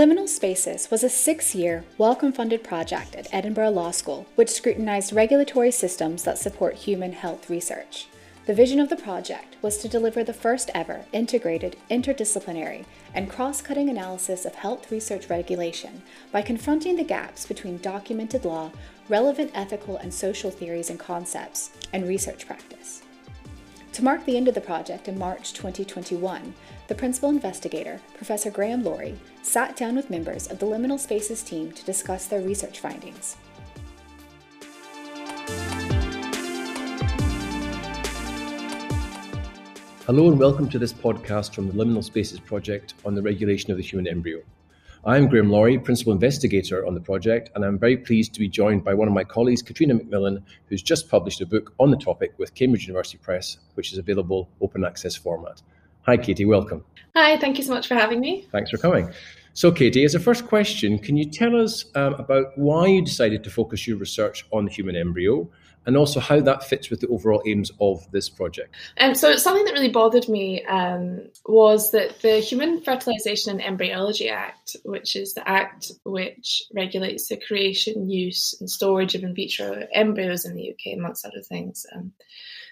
Liminal Spaces was a six year, Wellcome funded project at Edinburgh Law School, which scrutinized regulatory systems that support human health research. The vision of the project was to deliver the first ever integrated, interdisciplinary, and cross cutting analysis of health research regulation by confronting the gaps between documented law, relevant ethical and social theories and concepts, and research practice. To mark the end of the project in March 2021, the principal investigator, Professor Graham Laurie, sat down with members of the Liminal Spaces team to discuss their research findings. Hello and welcome to this podcast from the Liminal Spaces Project on the regulation of the human embryo. I'm Graham Laurie, Principal Investigator on the project, and I'm very pleased to be joined by one of my colleagues, Catriona McMillan, who's just published a book on the topic with Cambridge University Press, which is available open access format. Hi, Katie, welcome. Hi, thank you so much for having me. Thanks for coming. So, Katie, as a first question, can you tell us um, about why you decided to focus your research on the human embryo and also how that fits with the overall aims of this project. Um, so something that really bothered me um, was that the Human Fertilisation and Embryology Act, which is the act which regulates the creation, use, and storage of in vitro embryos in the UK, amongst other things. Um,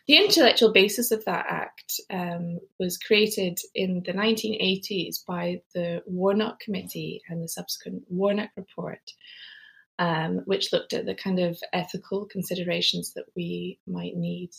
the intellectual basis of that act um, was created in the 1980s by the Warnock Committee and the subsequent Warnock Report um, which looked at the kind of ethical considerations that we might need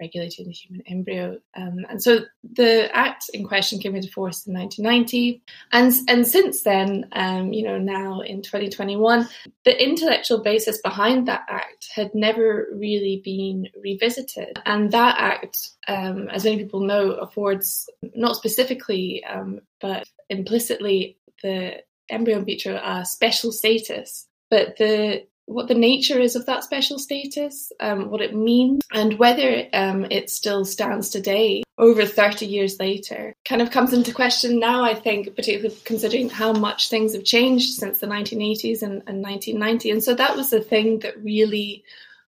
regulating the human embryo. Um, and so the act in question came into force in 1990. And, and since then, um, you know, now in 2021, the intellectual basis behind that act had never really been revisited. And that act, um, as many people know, affords not specifically, um, but implicitly the embryo in vitro a special status but the what the nature is of that special status, um, what it means, and whether um, it still stands today, over 30 years later, kind of comes into question now, I think, particularly considering how much things have changed since the 1980s and, and 1990. And so that was the thing that really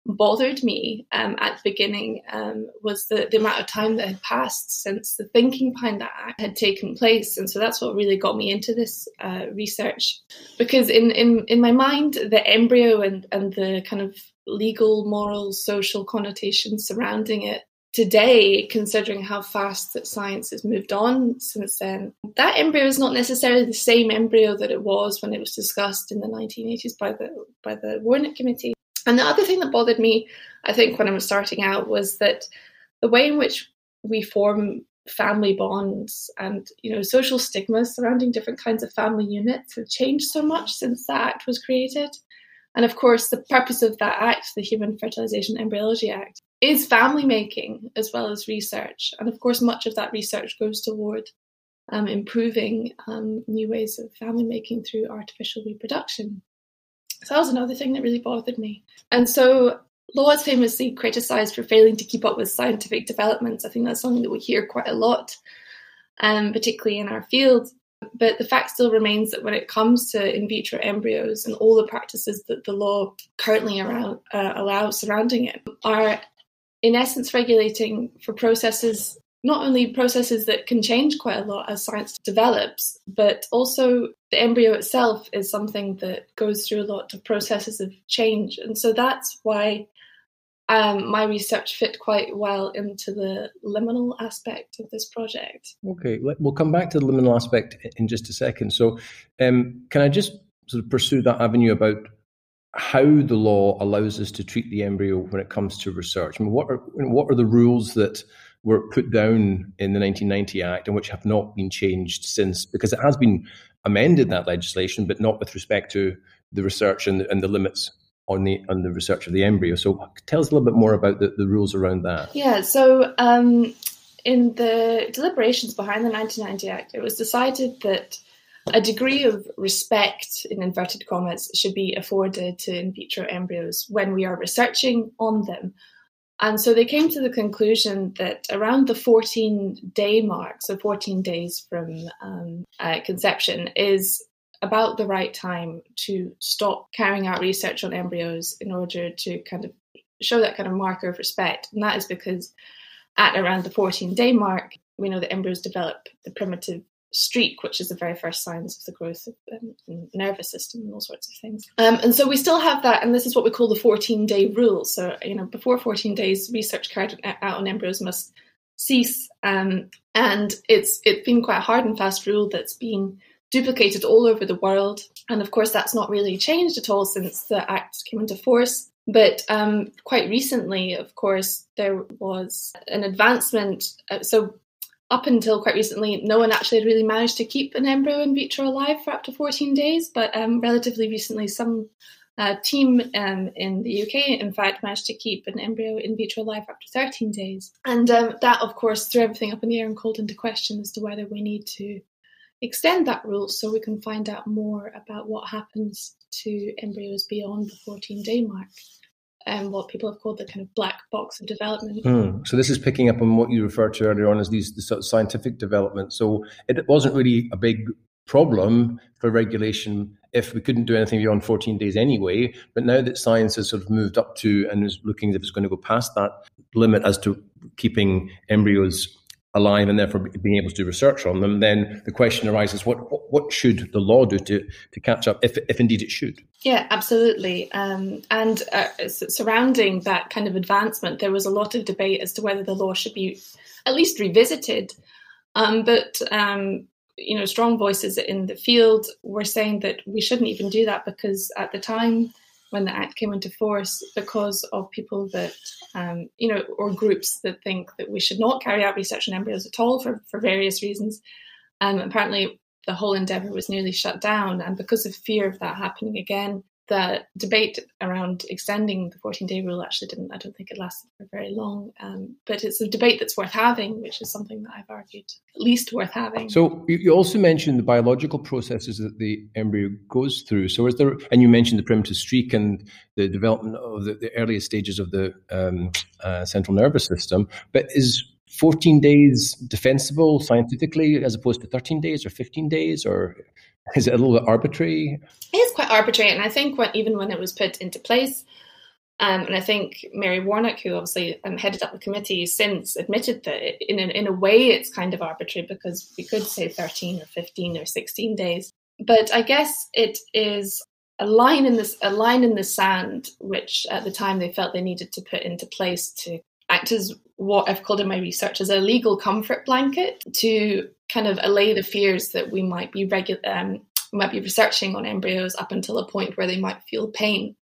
bothered me um, at the beginning um, was the, the amount of time that had passed since the thinking behind that act had taken place. And so that's what really got me into this uh, research. Because in, in, in my mind, the embryo and, and the kind of legal, moral, social connotations surrounding it today, considering how fast that science has moved on since then, that embryo is not necessarily the same embryo that it was when it was discussed in the 1980s by the by the Warnock Committee. And the other thing that bothered me, I think, when I was starting out was that the way in which we form family bonds and you know social stigmas surrounding different kinds of family units have changed so much since that act was created. And of course, the purpose of that act, the Human Fertilization Embryology Act, is family making as well as research. And of course, much of that research goes toward um, improving um, new ways of family making through artificial reproduction. That was another thing that really bothered me. And so law is famously criticised for failing to keep up with scientific developments. I think that's something that we hear quite a lot, um, particularly in our field. But the fact still remains that when it comes to in vitro embryos and all the practices that the law currently around, uh, allows surrounding it are, in essence, regulating for processes not only processes that can change quite a lot as science develops, but also the embryo itself is something that goes through a lot of processes of change. And so that's why um, my research fit quite well into the liminal aspect of this project. Okay, we'll come back to the liminal aspect in just a second. So, um, can I just sort of pursue that avenue about how the law allows us to treat the embryo when it comes to research? I mean, what are what are the rules that were put down in the 1990 Act and which have not been changed since, because it has been amended that legislation, but not with respect to the research and the, and the limits on the on the research of the embryo. So tell us a little bit more about the, the rules around that. Yeah, so um, in the deliberations behind the 1990 Act, it was decided that a degree of respect, in inverted commas, should be afforded to in vitro embryos when we are researching on them and so they came to the conclusion that around the 14 day mark, so 14 days from um, uh, conception, is about the right time to stop carrying out research on embryos in order to kind of show that kind of marker of respect. And that is because at around the 14 day mark, we know that embryos develop the primitive streak, which is the very first signs of the growth of um, the nervous system and all sorts of things. Um, and so we still have that, and this is what we call the 14 day rule. So, you know, before 14 days, research carried out on embryos must cease. Um, and it's it's been quite a hard and fast rule that's been duplicated all over the world. And of course, that's not really changed at all since the Act came into force. But um, quite recently, of course, there was an advancement. Uh, so up until quite recently, no one actually really managed to keep an embryo in vitro alive for up to 14 days. But um, relatively recently, some uh, team um, in the UK, in fact, managed to keep an embryo in vitro alive for up to 13 days. And um, that, of course, threw everything up in the air and called into question as to whether we need to extend that rule so we can find out more about what happens to embryos beyond the 14 day mark um, what people have called the kind of black box of development. Mm. So this is picking up on what you referred to earlier on as these the sort of scientific developments. So it wasn't really a big problem for regulation if we couldn't do anything beyond 14 days anyway. But now that science has sort of moved up to and is looking as if it's going to go past that limit as to keeping embryos alive and therefore being able to do research on them, then the question arises: what what should the law do to to catch up, if if indeed it should? Yeah, absolutely. Um, and uh, surrounding that kind of advancement, there was a lot of debate as to whether the law should be at least revisited. Um, but um, you know, strong voices in the field were saying that we shouldn't even do that because at the time when the act came into force because of people that, um, you know, or groups that think that we should not carry out research on embryos at all for, for various reasons. Um, apparently, the whole endeavour was nearly shut down. And because of fear of that happening again, the debate around extending the 14 day rule actually didn't, I don't think it lasted for very long. Um, but it's a debate that's worth having, which is something that I've argued at least worth having. So you also mentioned the biological processes that the embryo goes through. So is there, and you mentioned the primitive streak and the development of the, the earliest stages of the um, uh, central nervous system, but is 14 days defensible scientifically as opposed to 13 days or 15 days or is it a little bit arbitrary? It is quite arbitrary, and I think when, even when it was put into place, um, and I think Mary Warnock, who obviously um, headed up the committee since, admitted that in, a, in a way it's kind of arbitrary because we could say 13 or 15 or 16 days. But I guess it is a line in this a line in the sand, which at the time they felt they needed to put into place to act as what I've called in my research as a legal comfort blanket to kind of allay the fears that we might be regu- um, might be researching on embryos up until a point where they might feel pain.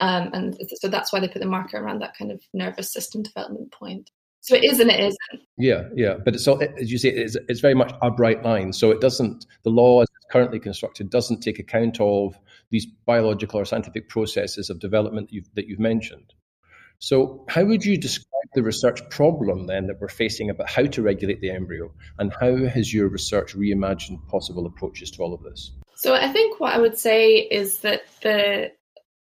Um, and so that's why they put the marker around that kind of nervous system development point. So it is and it isn't. Yeah, yeah, but it's all, as you say, it's, it's very much a bright line. So it doesn't. The law, as it's currently constructed, doesn't take account of these biological or scientific processes of development that you've, that you've mentioned. So, how would you describe the research problem then that we're facing about how to regulate the embryo, and how has your research reimagined possible approaches to all of this? So, I think what I would say is that the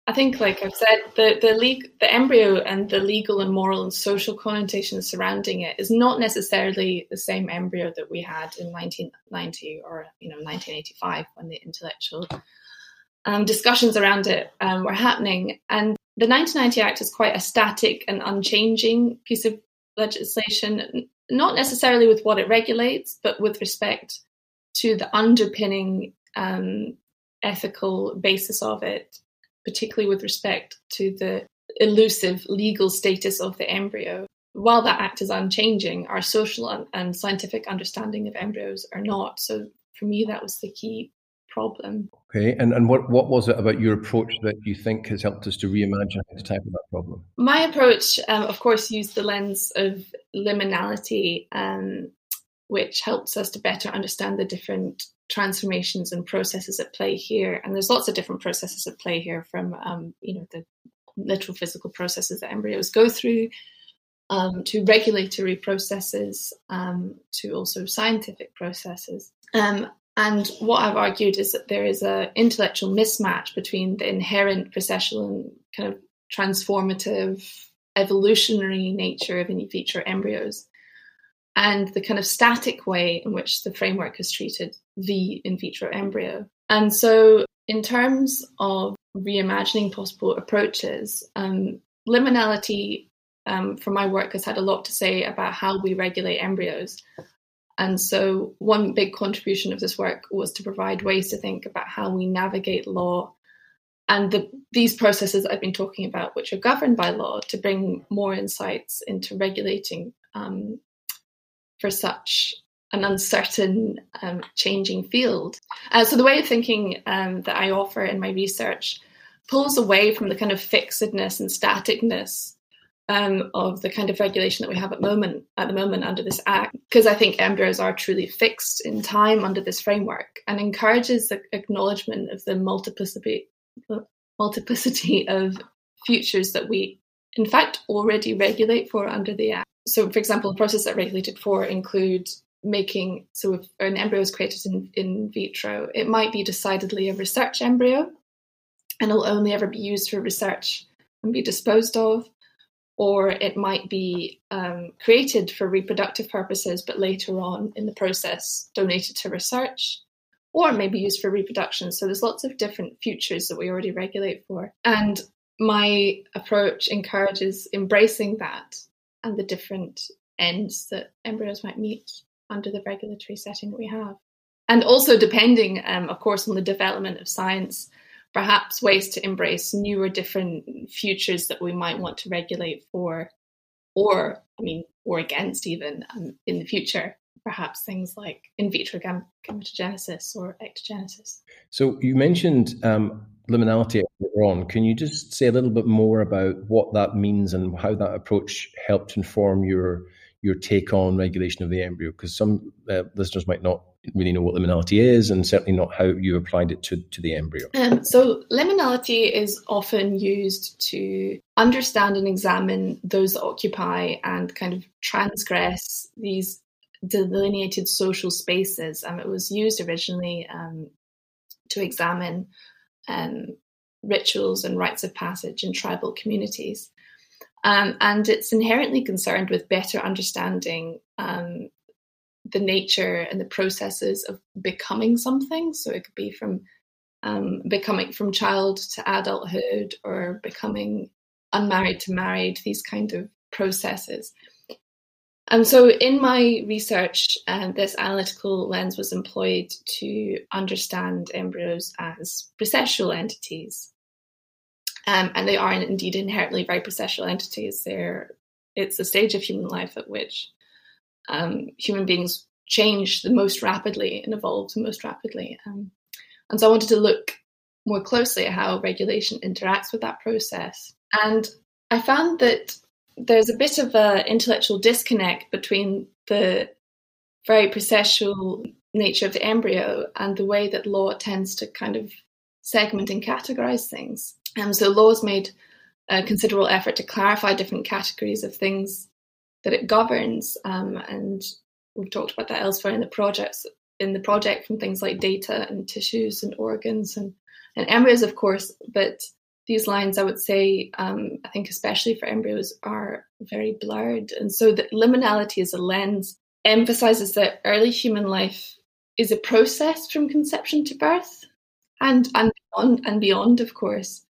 I think, like I've said, the the, leg- the embryo and the legal and moral and social connotations surrounding it is not necessarily the same embryo that we had in 1990 or you know 1985 when the intellectual um, discussions around it um, were happening. And the 1990 Act is quite a static and unchanging piece of legislation, not necessarily with what it regulates, but with respect to the underpinning um, ethical basis of it, particularly with respect to the elusive legal status of the embryo. While that act is unchanging, our social and, and scientific understanding of embryos are not. So for me, that was the key problem. Okay, and, and what, what was it about your approach that you think has helped us to reimagine how to tackle that problem? My approach, um, of course, used the lens of liminality, um, which helps us to better understand the different transformations and processes at play here. And there's lots of different processes at play here, from um, you know the literal physical processes that embryos go through. Um, to regulatory processes, um, to also scientific processes. Um, and what I've argued is that there is an intellectual mismatch between the inherent processual and kind of transformative, evolutionary nature of in vitro embryos and the kind of static way in which the framework has treated the in vitro embryo. And so, in terms of reimagining possible approaches, um, liminality um, my work has had a lot to say about how we regulate embryos. And so, one big contribution of this work was to provide ways to think about how we navigate law and the, these processes I've been talking about, which are governed by law, to bring more insights into regulating um, for such an uncertain, um, changing field. Uh, so, the way of thinking um, that I offer in my research pulls away from the kind of fixedness and staticness um, of the kind of regulation that we have at moment at the moment under this act, because I think embryos are truly fixed in time under this framework, and encourages the acknowledgement of the multiplicity multiplicity of futures that we, in fact, already regulate for under the act. So, for example, the process that regulated for include making so if an embryo is created in, in vitro, it might be decidedly a research embryo, and it'll only ever be used for research and be disposed of or it might be um, created for reproductive purposes, but later on in the process donated to research, or maybe used for reproduction. So there's lots of different futures that we already regulate for. And my approach encourages embracing that and the different ends that embryos might meet under the regulatory setting that we have. And also, depending, um, of course, on the development of science, perhaps ways to embrace newer, different futures that we might want to regulate for, or, I mean, or against even um, in the future. Perhaps things like in vitro gam- gametogenesis or ectogenesis. So you mentioned um, liminality earlier on. Can you just say a little bit more about what that means and how that approach helped inform your your take on regulation of the embryo? Because some uh, listeners might not really know what liminality is, and certainly not how you applied it to, to the embryo. Um, so, liminality is often used to understand and examine those that occupy and kind of transgress these delineated social spaces. Um, it was used originally um, to examine um, rituals and rites of passage in tribal communities. Um, and it's inherently concerned with better understanding um, the nature and the processes of becoming something. So it could be from um, becoming from child to adulthood or becoming unmarried to married, these kind of processes. And so in my research, um, this analytical lens was employed to understand embryos as processual entities. Um, and they are indeed inherently very processual entities. They're, it's a stage of human life at which um, human beings change the most rapidly and evolve the most rapidly. Um, and so I wanted to look more closely at how regulation interacts with that process. And I found that there's a bit of an intellectual disconnect between the very processual nature of the embryo and the way that law tends to kind of segment and categorize things. Um, so law has made a considerable effort to clarify different categories of things that it governs, um, and we've talked about that elsewhere in the projects in the project from things like data and tissues and organs and, and embryos, of course. But these lines, I would say, um, I think especially for embryos, are very blurred, and so the liminality as a lens emphasizes that early human life is a process from conception to birth, and and beyond, and beyond, of course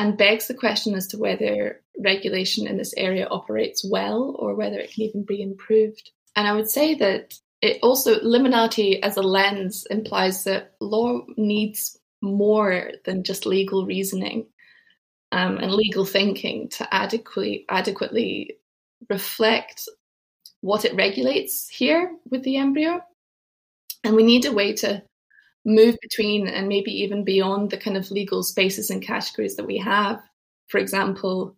and begs the question as to whether regulation in this area operates well or whether it can even be improved. And I would say that it also, liminality as a lens implies that law needs more than just legal reasoning um, and legal thinking to adequately, adequately reflect what it regulates here with the embryo. And we need a way to move between and maybe even beyond the kind of legal spaces and categories that we have. For example,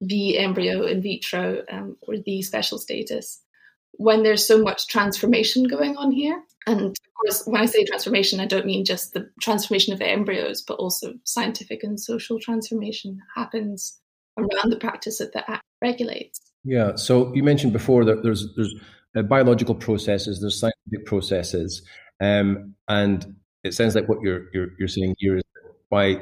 the embryo in vitro um, or the special status. When there's so much transformation going on here, and of course, when I say transformation, I don't mean just the transformation of the embryos, but also scientific and social transformation happens around the practice that the act regulates. Yeah. So you mentioned before that there's there's uh, biological processes, there's scientific processes, um, and it sounds like what you're, you're, you're saying here is by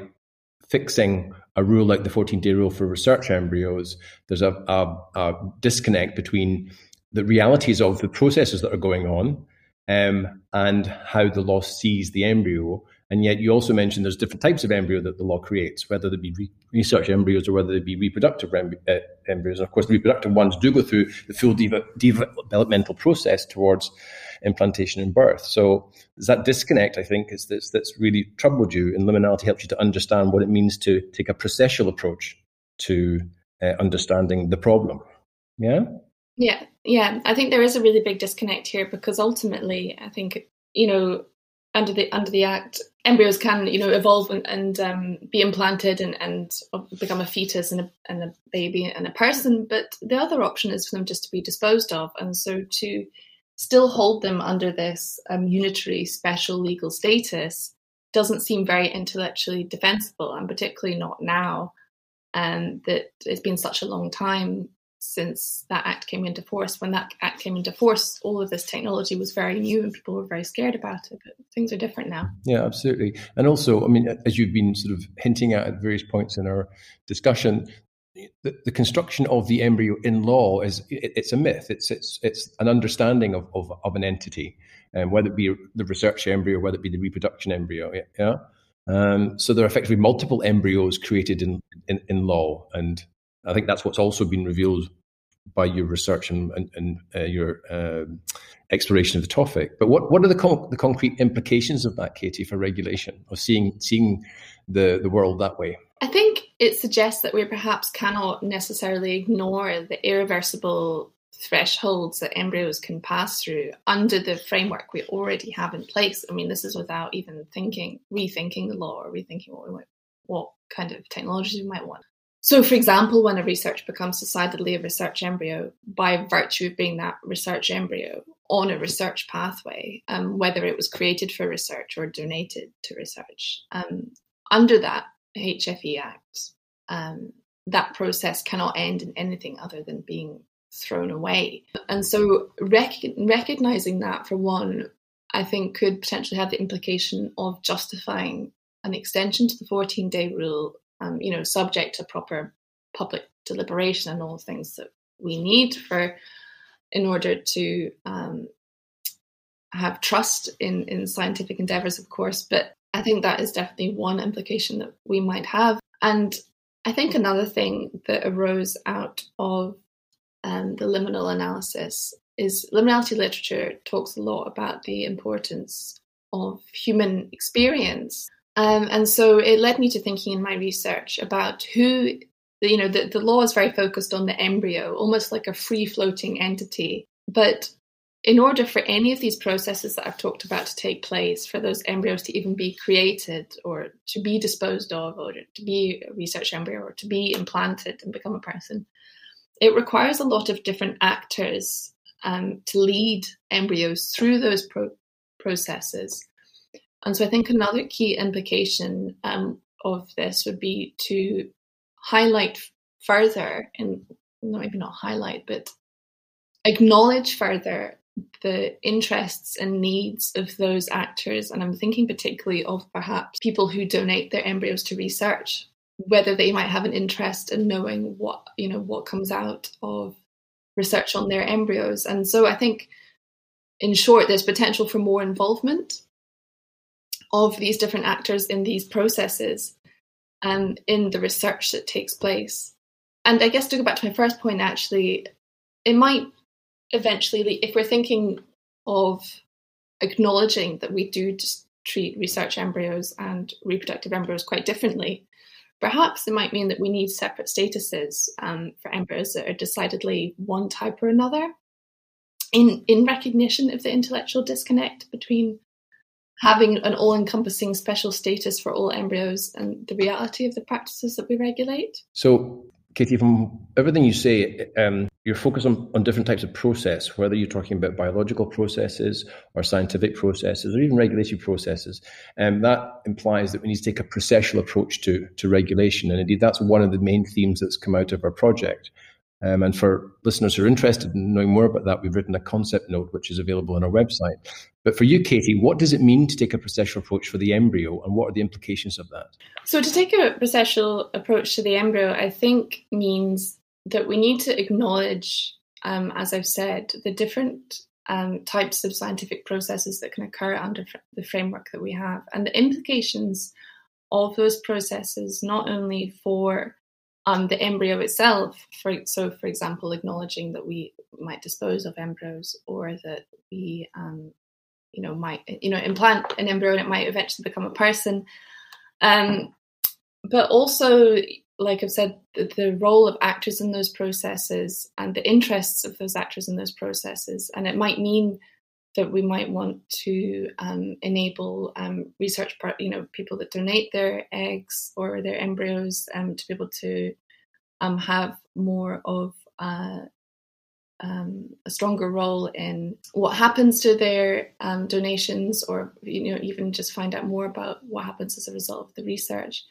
fixing a rule like the 14 day rule for research embryos, there's a, a, a, disconnect between the realities of the processes that are going on um, and how the law sees the embryo. And yet, you also mentioned there's different types of embryo that the law creates, whether they be re- research embryos or whether they be reproductive uh, embryos. And of course, the reproductive ones do go through the full de- developmental process towards implantation and birth. So there's that disconnect, I think, is that's, that's really troubled you. And liminality helps you to understand what it means to take a processual approach to uh, understanding the problem. Yeah? Yeah, yeah. I think there is a really big disconnect here because ultimately, I think, you know, under the under the act, embryos can you know evolve and, and um, be implanted and, and become a fetus and a, and a baby and a person. But the other option is for them just to be disposed of, and so to still hold them under this um, unitary special legal status doesn't seem very intellectually defensible, and particularly not now. And that it's been such a long time since that act came into force. When that act came into force, all of this technology was very new and people were very scared about it. But things are different now. Yeah, absolutely. And also, I mean, as you've been sort of hinting at at various points in our discussion, the, the construction of the embryo in law is it, it's a myth. It's it's it's an understanding of of, of an entity, and um, whether it be the research embryo, whether it be the reproduction embryo. Yeah. Um, so there are effectively multiple embryos created in, in, in law, and I think that's what's also been revealed by your research and, and, and uh, your uh, exploration of the topic. But what, what are the, the concrete implications of that, Katie, for regulation, of seeing, seeing the, the world that way? I think it suggests that we perhaps cannot necessarily ignore the irreversible thresholds that embryos can pass through under the framework we already have in place. I mean, this is without even thinking, rethinking the law or rethinking what we might, what kind of technologies we might want. So, for example, when a research becomes decidedly a research embryo, by virtue of being that research embryo on a research pathway, um, whether it was created for research or donated to research, um, under that HFE Act, um, that process cannot end in anything other than being thrown away. And so, rec- recognizing that, for one, I think could potentially have the implication of justifying an extension to the 14 day rule um, you know, subject to proper public deliberation and all the things that we need for in order to um, have trust in in scientific endeavors, of course. But I think that is definitely one implication that we might have. And I think another thing that arose out of um, the liminal analysis is liminality literature talks a lot about the importance of human experience um, and so it led me to thinking in my research about who, you know, the, the law is very focused on the embryo, almost like a free floating entity. But in order for any of these processes that I've talked about to take place, for those embryos to even be created or to be disposed of or to be a research embryo or to be implanted and become a person, it requires a lot of different actors um, to lead embryos through those pro- processes. And so I think another key implication um, of this would be to highlight further, and maybe not highlight, but acknowledge further the interests and needs of those actors. And I'm thinking particularly of perhaps people who donate their embryos to research, whether they might have an interest in knowing what, you know, what comes out of research on their embryos. And so I think in short, there's potential for more involvement of these different actors in these processes and in the research that takes place. And I guess to go back to my first point, actually, it might eventually, if we're thinking of acknowledging that we do just treat research embryos and reproductive embryos quite differently, perhaps it might mean that we need separate statuses um, for embryos that are decidedly one type or another. In, in recognition of the intellectual disconnect between having an all encompassing special status for all embryos and the reality of the practices that we regulate. So, Katie, from everything you say, um, you're focused on, on different types of process, whether you're talking about biological processes or scientific processes or even regulatory processes. And um, that implies that we need to take a processual approach to, to regulation. And indeed, that's one of the main themes that's come out of our project. Um, and for listeners who are interested in knowing more about that, we've written a concept note which is available on our website. But for you, Katie, what does it mean to take a processual approach for the embryo, and what are the implications of that? So, to take a processual approach to the embryo, I think means that we need to acknowledge, um, as I've said, the different um, types of scientific processes that can occur under the framework that we have, and the implications of those processes, not only for um, the embryo itself. For, so, for example, acknowledging that we might dispose of embryos, or that we, um, you know, might you know implant an embryo and it might eventually become a person. Um, but also, like I've said, the, the, role of actors in those processes and the interests of those actors in those processes, and it might mean that we might want to um, enable um, research, part, you know, people that donate their eggs or their embryos um, to be able to um, have more of a, um, a, stronger role in what happens to their um, donations, or you know, even just find out more about what happens as a result of the research.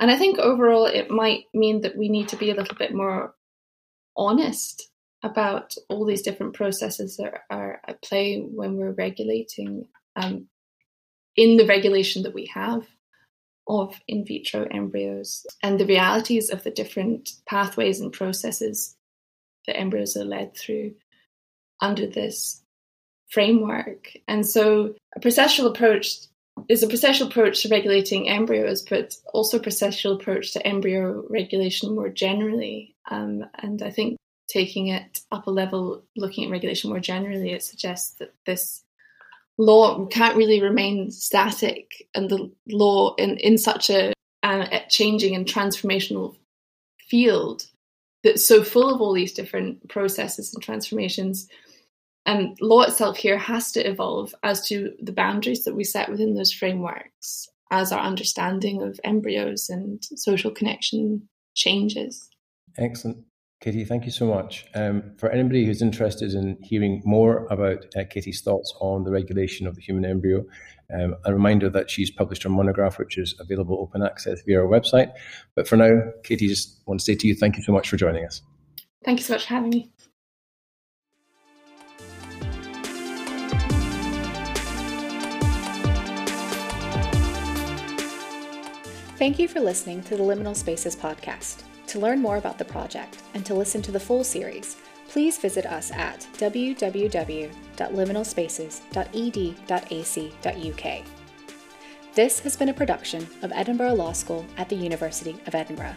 And I think overall, it might mean that we need to be a little bit more honest about all these different processes that are at play when we're regulating um, in the regulation that we have of in vitro embryos and the realities of the different pathways and processes that embryos are led through under this framework. And so a processual approach is a processual approach to regulating embryos, but also a processual approach to embryo regulation more generally. Um, and I think taking it up a level, looking at regulation more generally, it suggests that this law can't really remain static, and the law in in such a, a changing and transformational field that's so full of all these different processes and transformations. And law itself here has to evolve as to the boundaries that we set within those frameworks as our understanding of embryos and social connection changes. Excellent. Katie, thank you so much. Um, for anybody who's interested in hearing more about uh, Katie's thoughts on the regulation of the human embryo, um, a reminder that she's published her monograph, which is available open access via our website. But for now, Katie, just want to say to you, thank you so much for joining us. Thank you so much for having me. Thank you for listening to the Liminal Spaces podcast. To learn more about the project and to listen to the full series, please visit us at www.liminalspaces.ed.ac.uk. This has been a production of Edinburgh Law School at the University of Edinburgh.